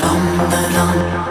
on the on.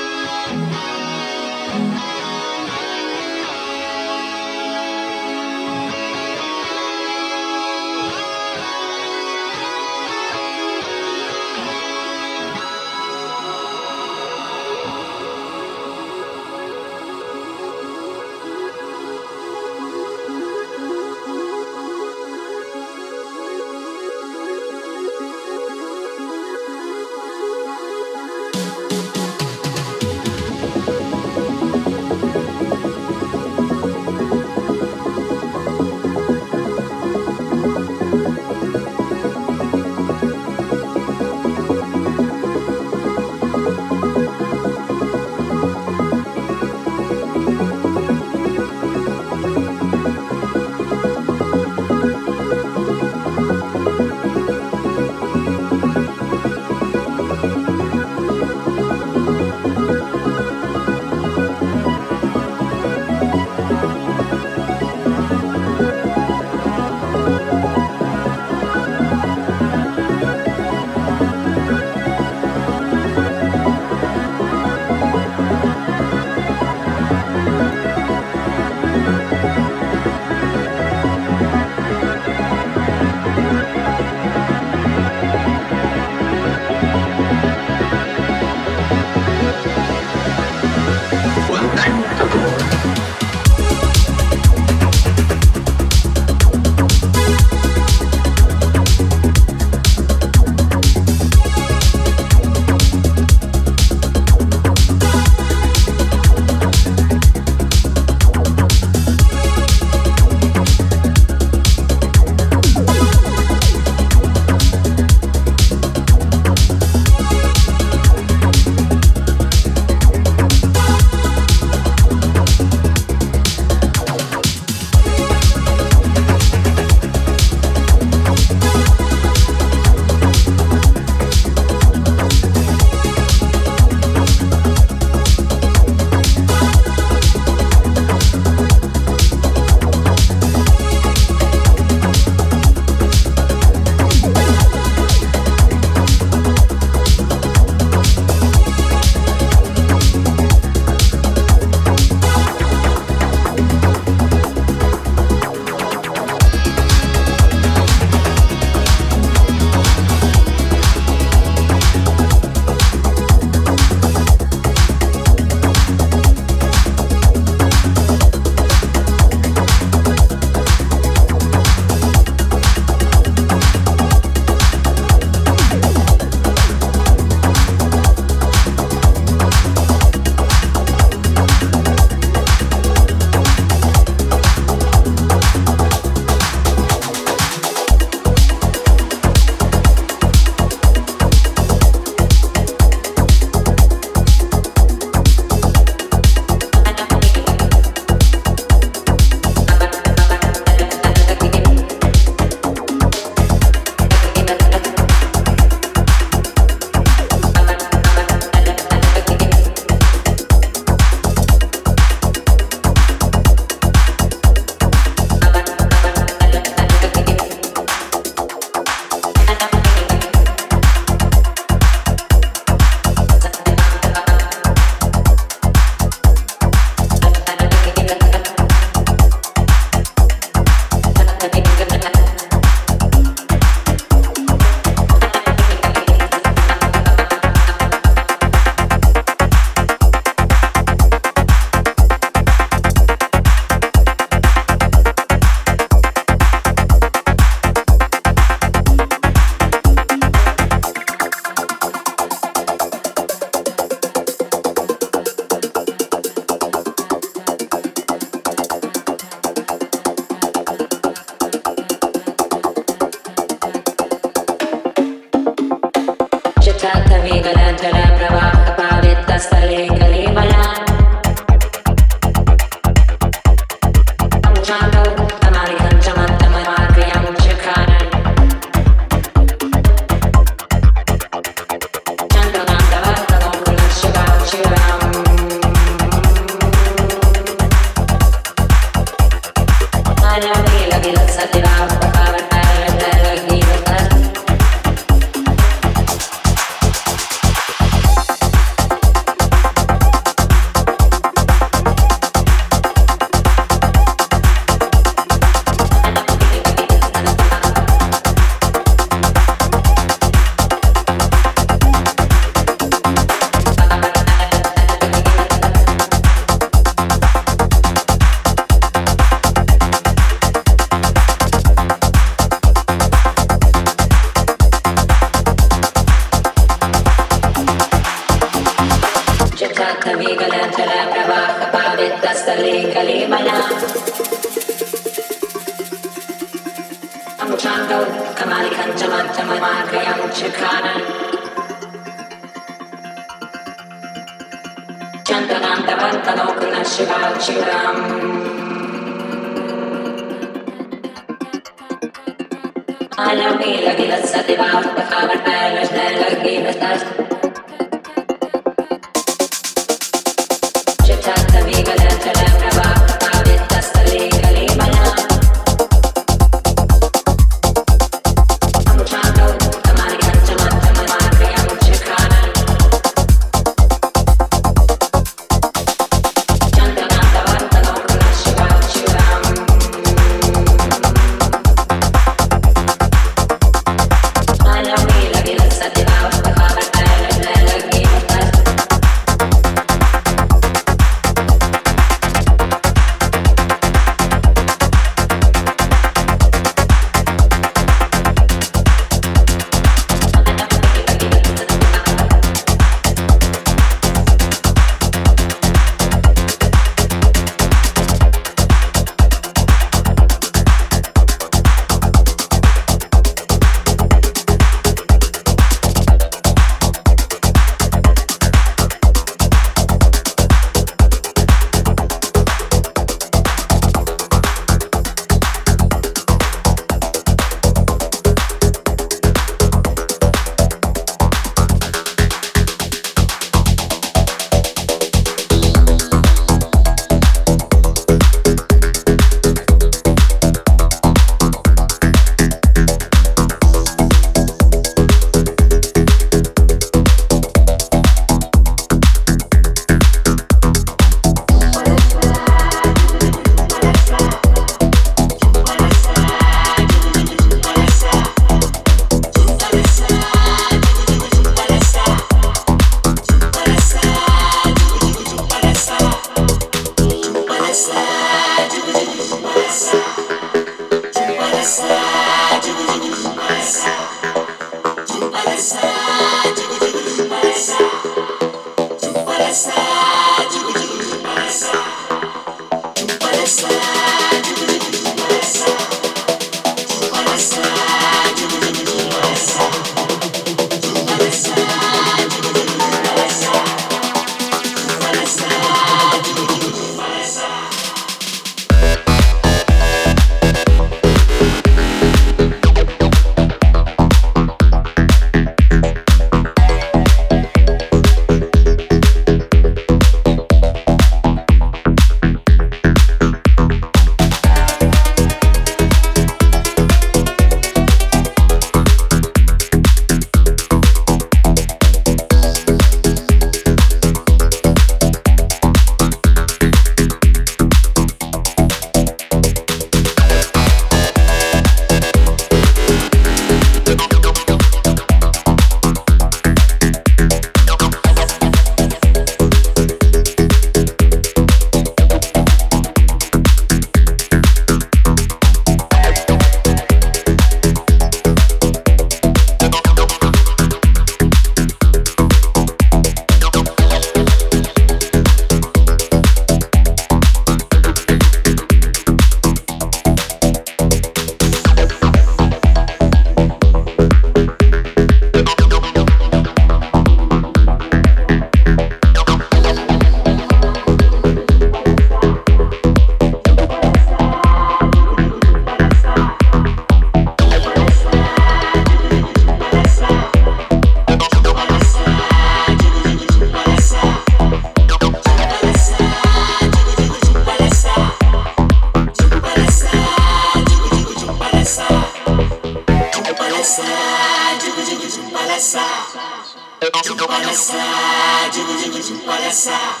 palhaçar, digo, digo de palhaçar.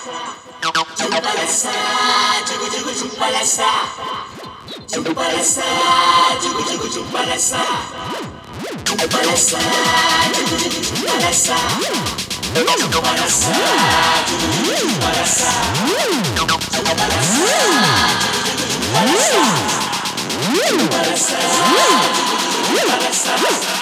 Digo palhaçar, digo, digo de palhaçar. Digo palhaçar, digo, digo de palhaçar. Digo palhaçar, digo, digo de palhaçar. Digo digo, digo de palhaçar. Digo digo, digo. Digo digo, digo.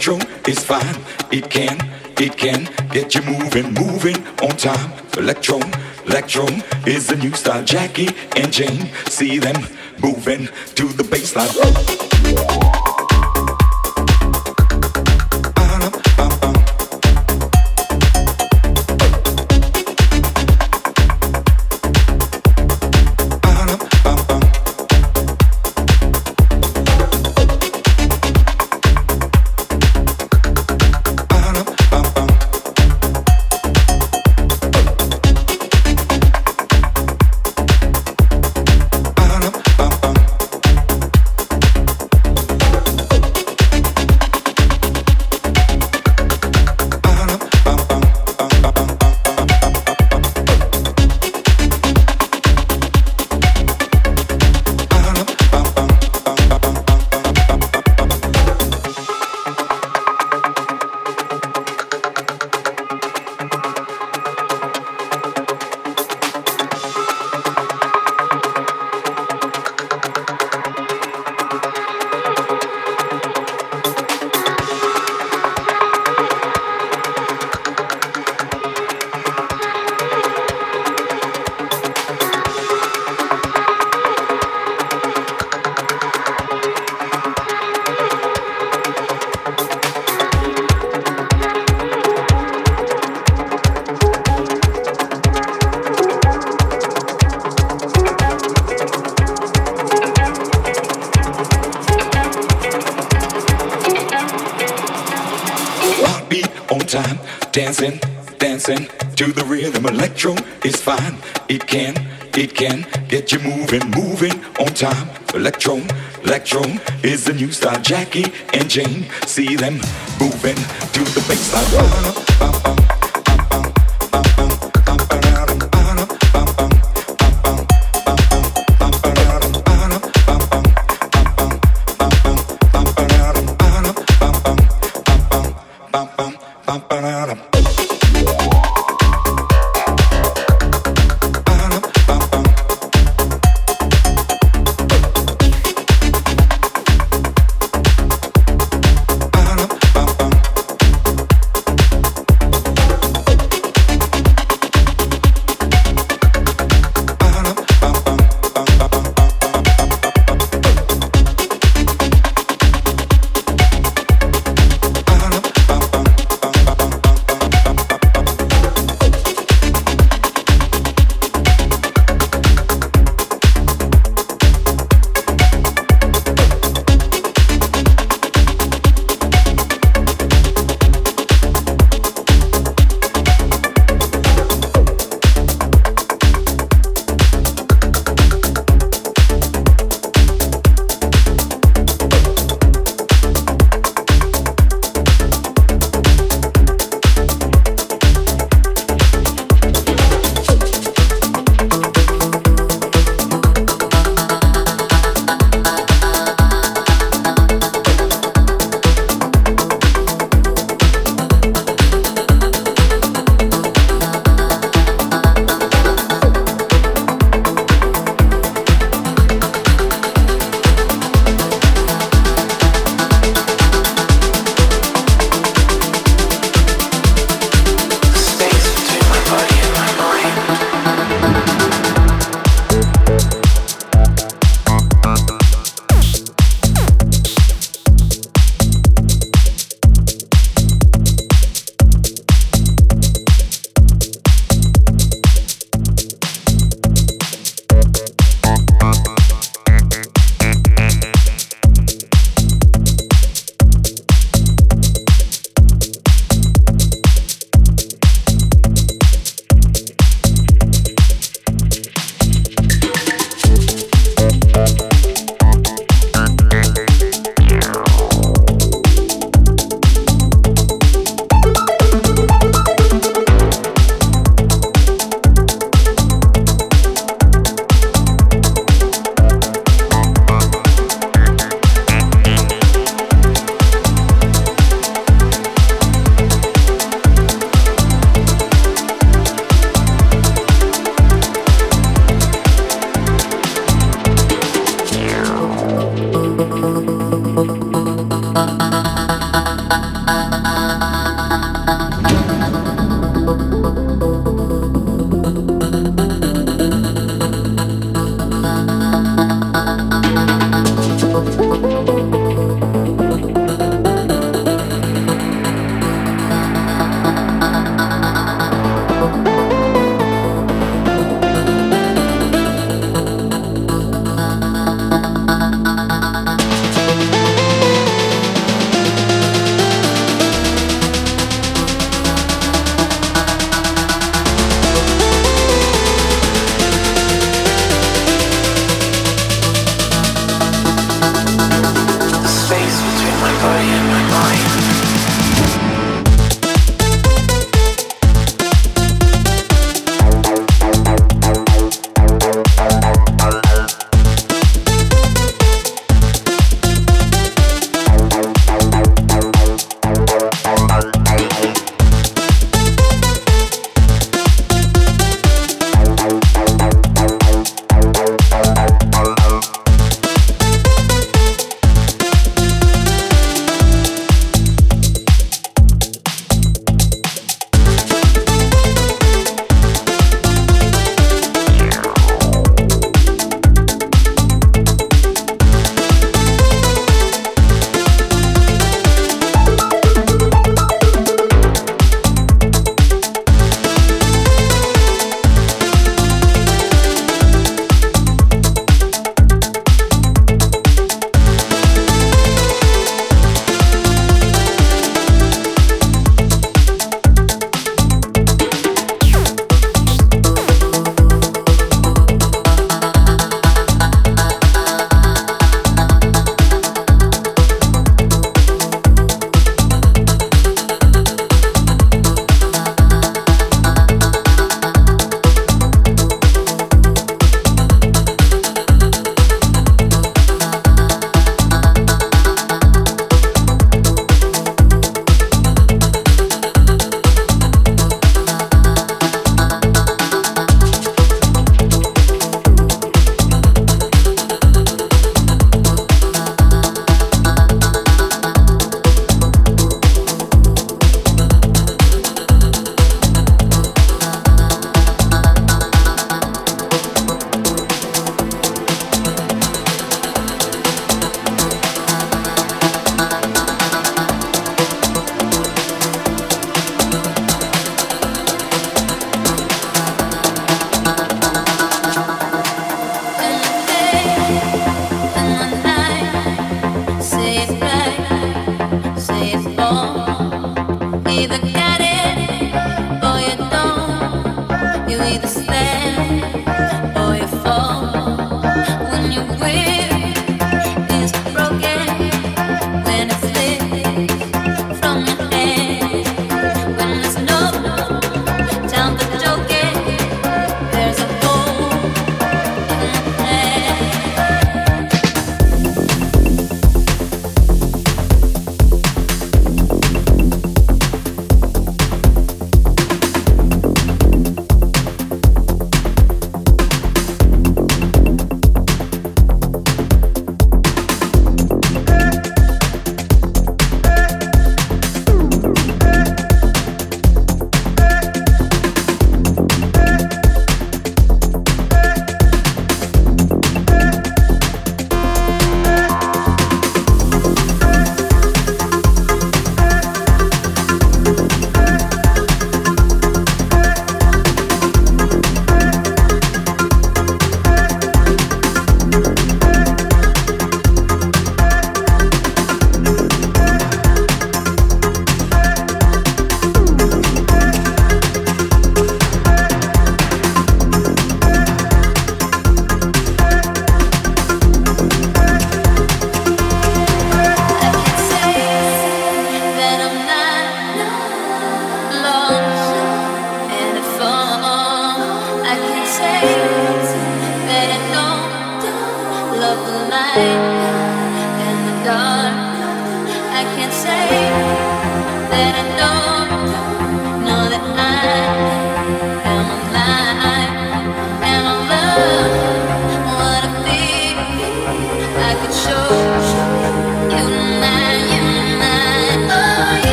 Electro is fine, it can, it can get you moving, moving on time. Electro, electro is the new style. Jackie and Jane, see them moving to the baseline. electro is fine. It can, it can get you moving, moving on time. Electro, electro is the new style. Jackie and Jane, see them moving to the baseline.